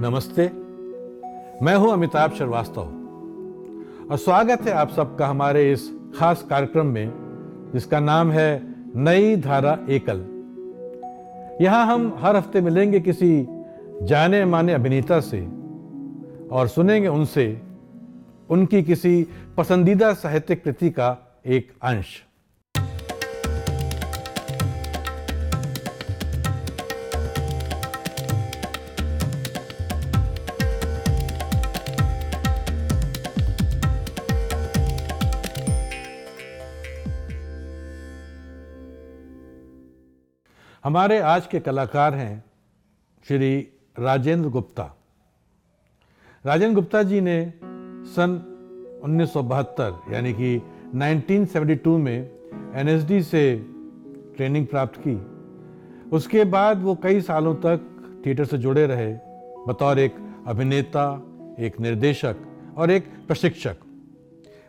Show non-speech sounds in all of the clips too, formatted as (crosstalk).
नमस्ते। मैं हूँ अमिताभ श्रीवास्तव। और स्वागत है आप सबका हमारे इस खास कार्यक्रम में, जिसका नाम है नई धारा एकल। यहाँ हम हर हफ़्ते मिलेंगे किसी जाने माने अभिनेता से, और सुनेंगे उनसे उनकी किसी पसंदीदा साहित्यिक कृति का एक अंश। हमारे आज के कलाकार हैं श्री राजेंद्र गुप्ता। राजेंद्र गुप्ता जी ने सन 1972 यानी कि 1972 में एनएसडी से ट्रेनिंग प्राप्त की। उसके बाद वो कई सालों तक थिएटर से जुड़े रहे, बतौर एक अभिनेता, एक निर्देशक और एक प्रशिक्षक।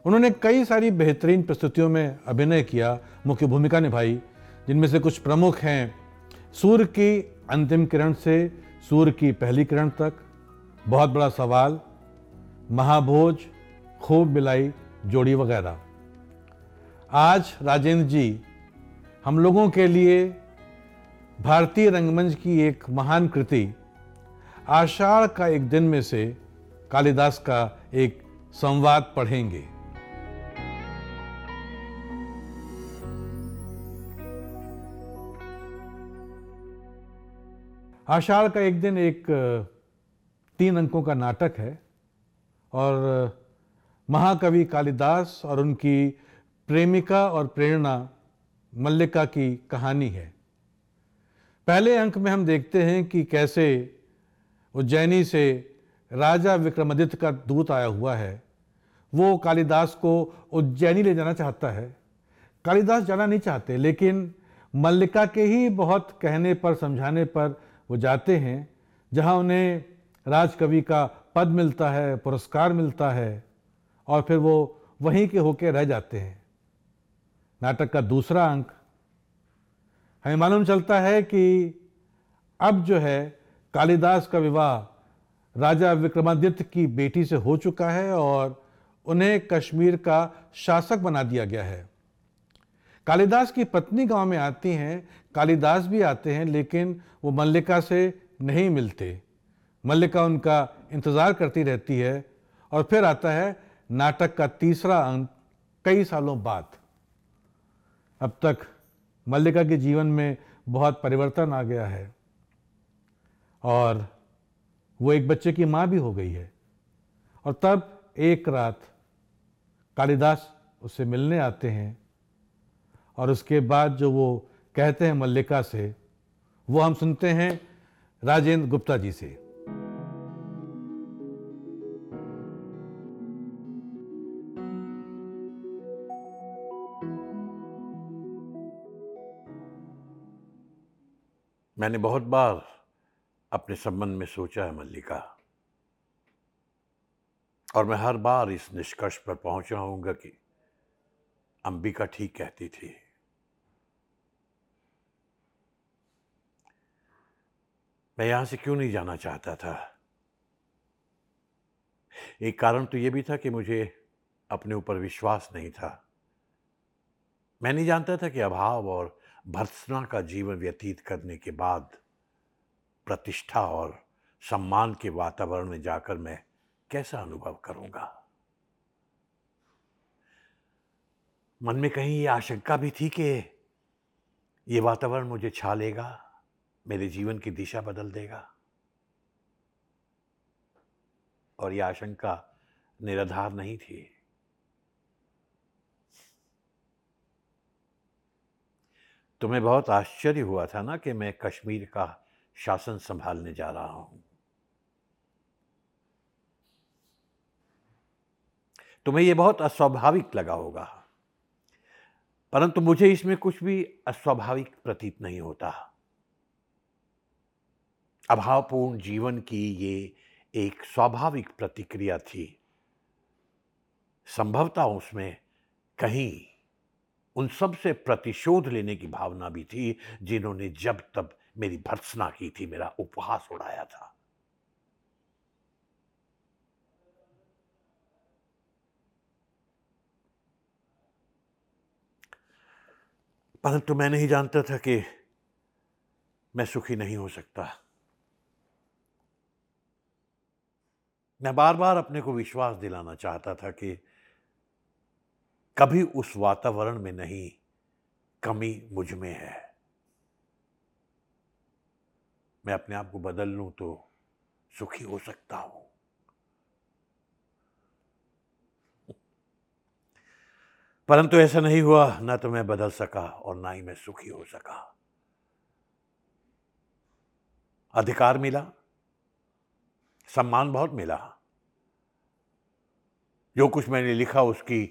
उन्होंने कई सारी बेहतरीन प्रस्तुतियों में अभिनय किया, मुख्य भूमिका निभाई, जिनमें से कुछ प्रमुख हैं सूर्य की अंतिम किरण से सूर्य की पहली किरण तक, बहुत बड़ा सवाल, महाभोज, खूब मिलाई जोड़ी वगैरह। आज राजेंद्र जी, हम लोगों के लिए भारतीय रंगमंच की एक महान कृति, आषाढ़ का एक दिन में से कालिदास का एक संवाद पढ़ेंगे। आषाढ़ का एक दिन एक तीन अंकों का नाटक है और महाकवि कालिदास और उनकी प्रेमिका और प्रेरणा मल्लिका की कहानी है। पहले अंक में हम देखते हैं कि कैसे उज्जैनी से राजा विक्रमादित्य का दूत आया हुआ है। वो कालिदास को उज्जैनी ले जाना चाहता है। कालिदास जाना नहीं चाहते, लेकिन मल्लिका के ही बहुत कहने पर, समझाने पर वो जाते हैं, जहाँ उन्हें राजकवि का पद मिलता है, पुरस्कार मिलता है, और फिर वो वहीं के होके रह जाते हैं। नाटक का दूसरा अंक। हमें मालूम चलता है कि अब जो है, कालिदास का विवाह राजा विक्रमादित्य की बेटी से हो चुका है, और उन्हें कश्मीर का शासक बना दिया गया है। कालिदास की पत्नी गाँव में आती हैं कालिदास भी आते हैं, लेकिन वो मल्लिका से नहीं मिलते। मल्लिका उनका इंतज़ार करती रहती है और फिर आता है नाटक का तीसरा अंक कई सालों बाद। अब तक मल्लिका के जीवन में बहुत परिवर्तन आ गया है और वो एक बच्चे की माँ भी हो गई है। और तब एक रात कालिदास उससे मिलने आते हैं और उसके बाद जो वो कहते हैं मल्लिका से, वो हम सुनते हैं राजेंद्र गुप्ता जी से। मैंने बहुत बार अपने संबंध में सोचा है मल्लिका, और मैं हर बार इस निष्कर्ष पर पहुँचा हूँगा कि अंबिका ठीक कहती थी। मैं यहाँ से क्यों नहीं जाना चाहता था? एक कारण तो यह भी था कि मुझे अपने ऊपर विश्वास नहीं था। मैं नहीं जानता था कि अभाव और भर्सना का जीवन व्यतीत करने के बाद प्रतिष्ठा और सम्मान के वातावरण में जाकर मैं कैसा अनुभव करूँगा? मन में कहीं ये आशंका भी थी कि ये वातावरण मुझे छा लेगा? मेरे जीवन की दिशा बदल देगा। और यह आशंका निराधार नहीं थी। तुम्हें बहुत आश्चर्य हुआ था ना कि मैं कश्मीर का शासन संभालने जा रहा हूँ। तुम्हें यह बहुत अस्वाभाविक लगा होगा। परंतु मुझे इसमें कुछ भी अस्वाभाविक प्रतीत नहीं होता। अभावपूर्ण जीवन की ये एक स्वाभाविक प्रतिक्रिया थी। संभवतः उसमें कहीं उन सबसे प्रतिशोध लेने की भावना भी थी, जिन्होंने जब तब मेरी भर्त्सना की थी, मेरा उपहास उड़ाया था। परंतु मैं नहीं जानता था कि मैं सुखी नहीं हो सकता। मैं बार बार अपने को विश्वास दिलाना चाहता था कि कभी उस वातावरण में नहीं कमी मुझमें है। मैं अपने आप को बदल लूँ तो सुखी हो सकता हूँ। परंतु ऐसा नहीं हुआ, ना तो मैं बदल सका और ना ही मैं सुखी हो सका। अधिकार मिला सम्मान बहुत मिला। जो कुछ मैंने लिखा उसकी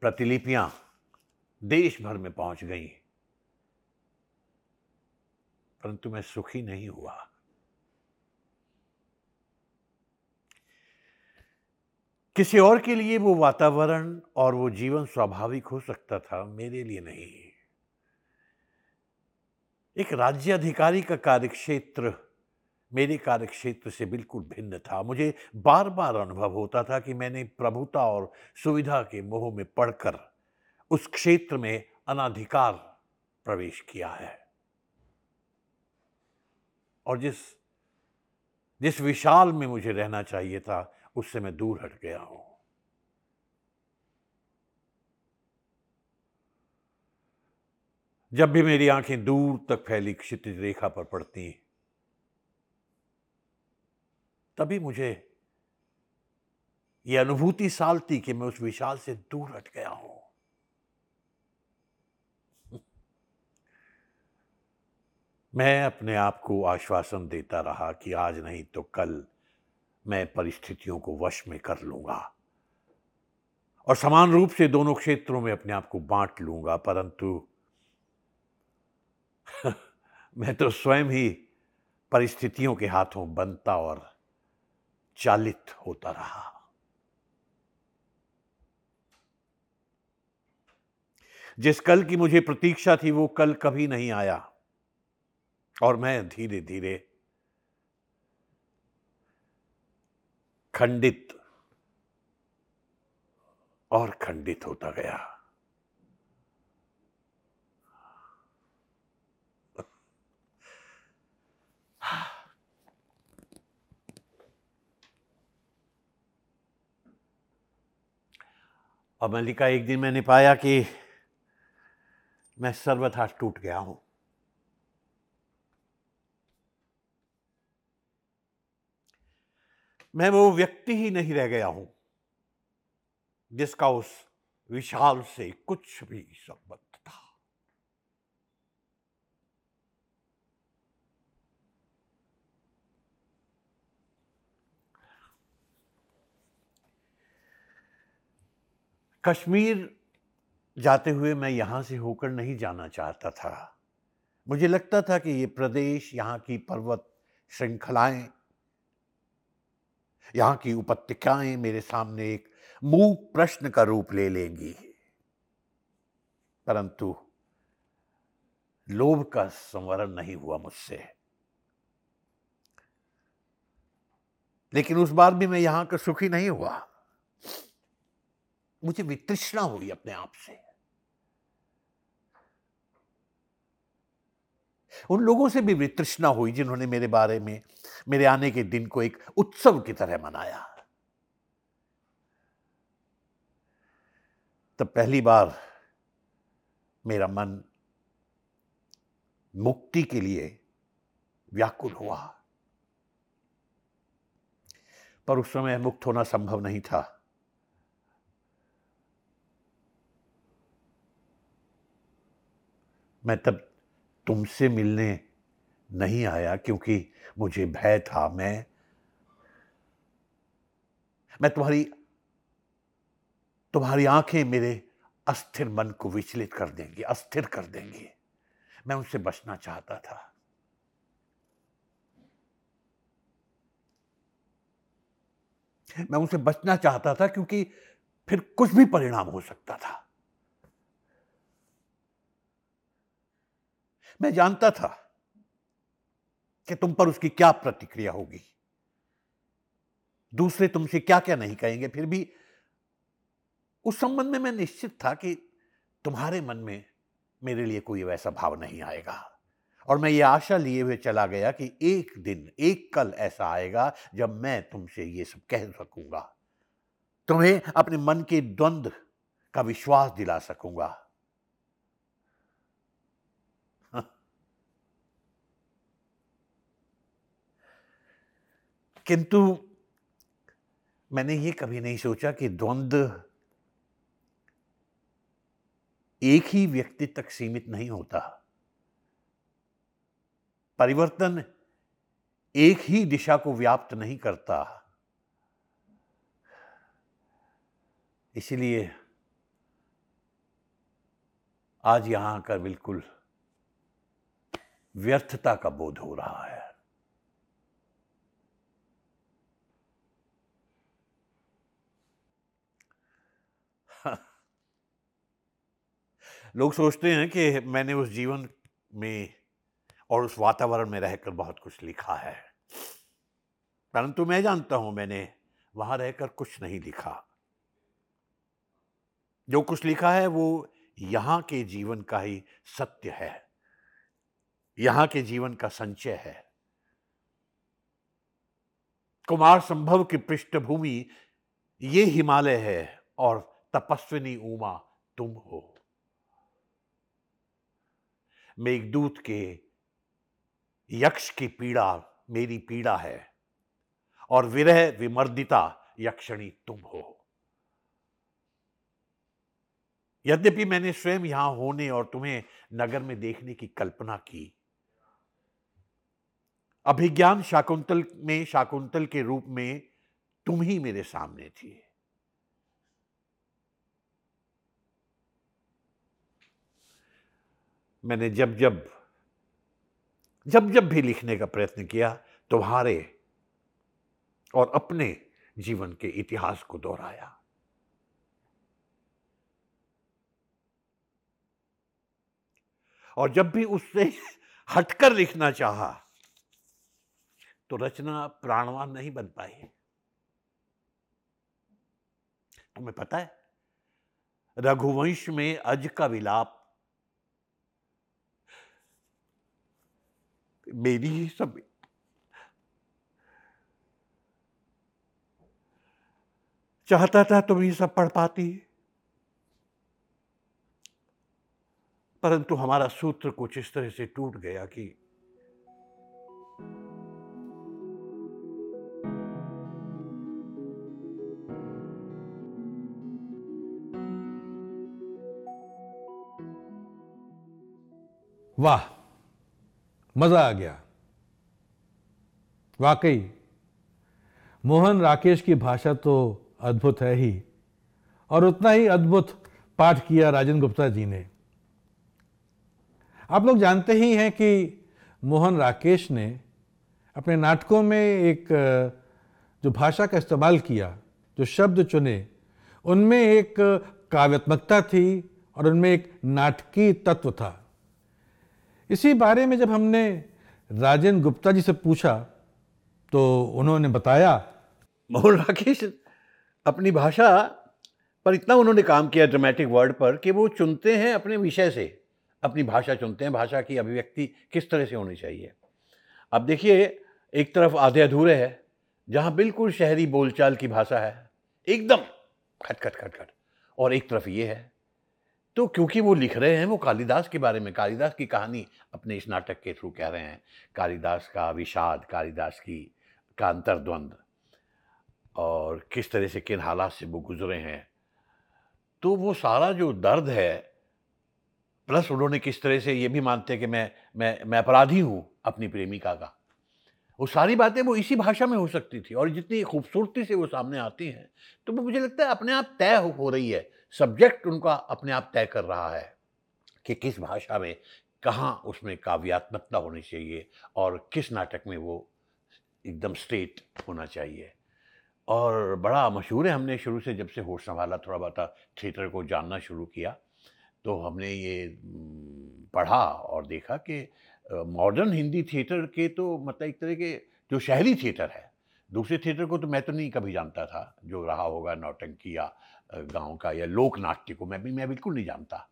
प्रतिलिपियाँ देश भर में पहुँच गई। परंतु मैं सुखी नहीं हुआ। किसी और के लिए वो वातावरण और वो जीवन स्वाभाविक हो सकता था, मेरे लिए नहीं। एक राज्य अधिकारी का कार्यक्षेत्र मेरे कार्यक्षेत्र से बिल्कुल भिन्न था। मुझे बार बार अनुभव होता था कि मैंने प्रभुता और सुविधा के मोह में पढ़कर उस क्षेत्र में अनाधिकार प्रवेश किया है। और जिस जिस विशाल में मुझे रहना चाहिए था, उससे मैं दूर हट गया हूँ। जब भी मेरी आँखें दूर तक फैली, क्षितिज रेखा पर पड़ती तभी मुझे यह अनुभूति सालती कि मैं उस विशाल से दूर हट गया हूँ। (laughs) मैं अपने आप को आश्वासन देता रहा कि आज नहीं तो कल मैं परिस्थितियों को वश में कर लूँगा और समान रूप से दोनों क्षेत्रों में अपने आप को बांट लूँगा, परंतु (laughs) मैं तो स्वयं ही परिस्थितियों के हाथों बनता और चालित होता रहा। जिस कल की मुझे प्रतीक्षा थी, वो कल कभी नहीं आया। और मैं धीरे धीरे खंडित और खंडित होता गया। और मल्लिका एक दिन मैंने पाया कि मैं सर्वथा टूट गया हूँ। मैं वो व्यक्ति ही नहीं रह गया हूँ जिसका उस विशाल से कुछ भी संबंध था कश्मीर जाते हुए मैं यहाँ से होकर नहीं जाना चाहता था। मुझे लगता था कि ये प्रदेश, यहाँ की पर्वत श्रृंखलाएँ, यहाँ की उपत्यकाएँ मेरे सामने एक मूक प्रश्न का रूप ले लेंगी। परंतु लोभ का संवरण नहीं हुआ मुझसे। लेकिन उस बार भी मैं यहाँ का सुखी नहीं हुआ। मुझे वितृष्णा हुई अपने आप से। उन लोगों से भी वितृष्णा हुई जिन्होंने मेरे बारे में, मेरे आने के दिन को एक उत्सव की तरह मनाया। तब पहली बार मेरा मन मुक्ति के लिए व्याकुल हुआ। पर उस समय मुक्त होना संभव नहीं था। मैं तब तुमसे मिलने नहीं आया क्योंकि मुझे भय था। मैं मैं तुम्हारी तुम्हारी आँखें मेरे अस्थिर मन को विचलित कर देंगी, अस्थिर कर देंगी। मैं उनसे बचना चाहता था। मैं उनसे बचना चाहता था क्योंकि फिर कुछ भी परिणाम हो सकता था। मैं जानता था कि तुम पर उसकी क्या प्रतिक्रिया होगी। दूसरे तुमसे क्या क्या नहीं कहेंगे, फिर भी उस संबंध में मैं निश्चित था कि तुम्हारे मन में मेरे लिए कोई वैसा भाव नहीं आएगा। और मैं ये आशा लिए हुए चला गया कि एक दिन, एक कल ऐसा आएगा जब मैं तुमसे ये सब कह सकूँगा। तुम्हें अपने मन के द्वंद्व का विश्वास दिला सकूँगा। किंतु मैंने ये कभी नहीं सोचा कि द्वंद्व एक ही व्यक्ति तक सीमित नहीं होता। परिवर्तन एक ही दिशा को व्याप्त नहीं करता। इसलिए आज यहाँ आकर बिल्कुल व्यर्थता का बोध हो रहा है। लोग सोचते हैं कि मैंने उस जीवन में और उस वातावरण में रहकर बहुत कुछ लिखा है। परंतु मैं जानता हूँ मैंने वहाँ रहकर कुछ नहीं लिखा। जो कुछ लिखा है वो यहाँ के जीवन का ही सत्य है। यहाँ के जीवन का संचय है। कुमार संभव की पृष्ठभूमि ये हिमालय है और तपस्विनी उमा तुम हो। मेघदूत के यक्ष की पीड़ा मेरी पीड़ा है, और विरह विमर्दिता यक्षणी तुम हो। यद्यपि मैंने स्वयं यहाँ होने और तुम्हें नगर में देखने की कल्पना की, अभिज्ञान शाकुंतल में शाकुंतल के रूप में तुम ही मेरे सामने थी। मैंने जब जब जब जब भी लिखने का प्रयत्न किया, तुम्हारे और अपने जीवन के इतिहास को दोहराया। और जब भी उससे हटकर लिखना चाहा तो रचना प्राणवान नहीं बन पाई। तुम्हें पता है, रघुवंश में अज का विलाप मेरी ही सब चाहता था तुम ये सब पढ़ पाती। परंतु हमारा सूत्र कुछ इस तरह से टूट गया कि वाह मज़ा आ गया। वाकई, मोहन राकेश की भाषा तो अद्भुत है ही, और उतना ही अद्भुत पाठ किया राजन गुप्ता जी ने। आप लोग जानते ही हैं कि मोहन राकेश ने अपने नाटकों में एक, जो भाषा का इस्तेमाल किया, जो शब्द चुने, उनमें एक काव्यात्मकता थी और उनमें एक नाटकीय तत्व था। इसी बारे में जब हमने राजेंद्र गुप्ता जी से पूछा तो उन्होंने बताया मोहन राकेश, अपनी भाषा पर इतना उन्होंने काम किया ड्रामेटिक वर्ड पर कि वो चुनते हैं अपने विषय से। अपनी भाषा चुनते हैं, भाषा की अभिव्यक्ति किस तरह से होनी चाहिए। अब देखिए, एक तरफ़ आधे अधूरे है, जहाँ बिल्कुल शहरी बोलचाल की भाषा है, एकदम खट खट खट खट और एक तरफ़ ये है तो क्योंकि वो लिख रहे हैं, वो कालिदास के बारे में, कालिदास की कहानी अपने इस नाटक के थ्रू कह रहे हैं। कालिदास का विषाद, कालिदास की का अंतर्द्वंद। और किस तरह से, किन हालात से वो गुजरे हैं। तो वो सारा जो दर्द है, प्लस उन्होंने किस तरह से, ये भी मानते हैं कि मैं मैं मैं अपराधी हूँ अपनी प्रेमिका का। वो सारी बातें वो इसी भाषा में हो सकती थी और जितनी खूबसूरती से वो सामने आती हैं तो वो मुझे लगता है अपने आप तय हो रही है सब्जेक्ट उनका अपने आप तय कर रहा है कि किस भाषा में कहाँ उसमें काव्यात्मकता होनी चाहिए और किस नाटक में वो एकदम स्ट्रेट होना चाहिए। और बड़ा मशहूर है, हमने शुरू से जब से होश संभाला, थोड़ा बहुत थिएटर को जानना शुरू किया तो हमने ये पढ़ा और देखा कि मॉडर्न हिंदी थिएटर के तो मतलब एक तरह के जो शहरी थिएटर है दूसरे थिएटर को तो मैं तो नहीं कभी जानता था, जो रहा होगा नौटंकी या गाँव का या लोक नाट्य को, मैं भी, मैं बिल्कुल नहीं जानता।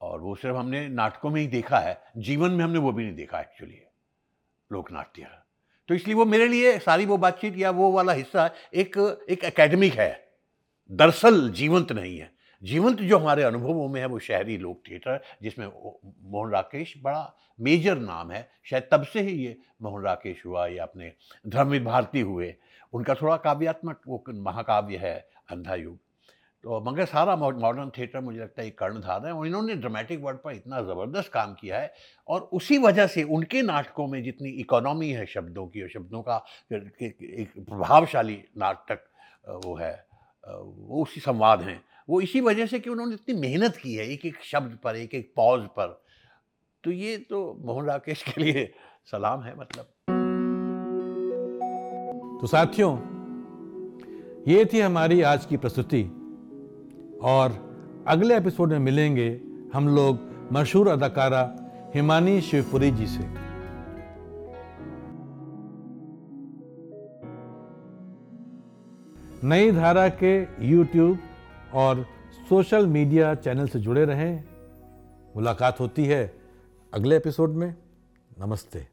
और वो सिर्फ़ हमने नाटकों में ही देखा है, जीवन में हमने वो भी नहीं देखा एक्चुअली लोकनाट्य तो इसलिए वो मेरे लिए सारी वो बातचीत या वो वाला हिस्सा एक एक एकेडमिक है। दरअसल जीवंत नहीं है। जीवंत जो हमारे अनुभवों में है वो शहरी लोक थिएटर, जिसमें मोहन राकेश बड़ा मेजर नाम है। शायद तब से ही ये मोहन राकेश हुआ या अपने धर्मवीर भारती हुए। उनका थोड़ा काव्यात्मक वो महाकाव्य है अंधा युग। तो मगर सारा मॉडर्न थिएटर मुझे लगता है कर्णधार है। और इन्होंने ड्रामेटिक वर्ड पर इतना ज़बरदस्त काम किया है। और उसी वजह से उनके नाटकों में जितनी इकोनॉमी है शब्दों की, और शब्दों का एक प्रभावशाली नाटक वो है वो उसी संवाद हैं। वो इसी वजह से कि उन्होंने इतनी मेहनत की है एक एक शब्द पर एक एक पॉज पर। तो ये तो मोहन राकेश के लिए सलाम है मतलब। तो साथियों, ये थी हमारी आज की प्रस्तुति। और अगले एपिसोड में मिलेंगे हम लोग मशहूर अदाकारा हिमानी शिवपुरी जी से। नई धारा के YouTube और सोशल मीडिया चैनल से जुड़े रहें। मुलाकात होती है अगले एपिसोड में। नमस्ते।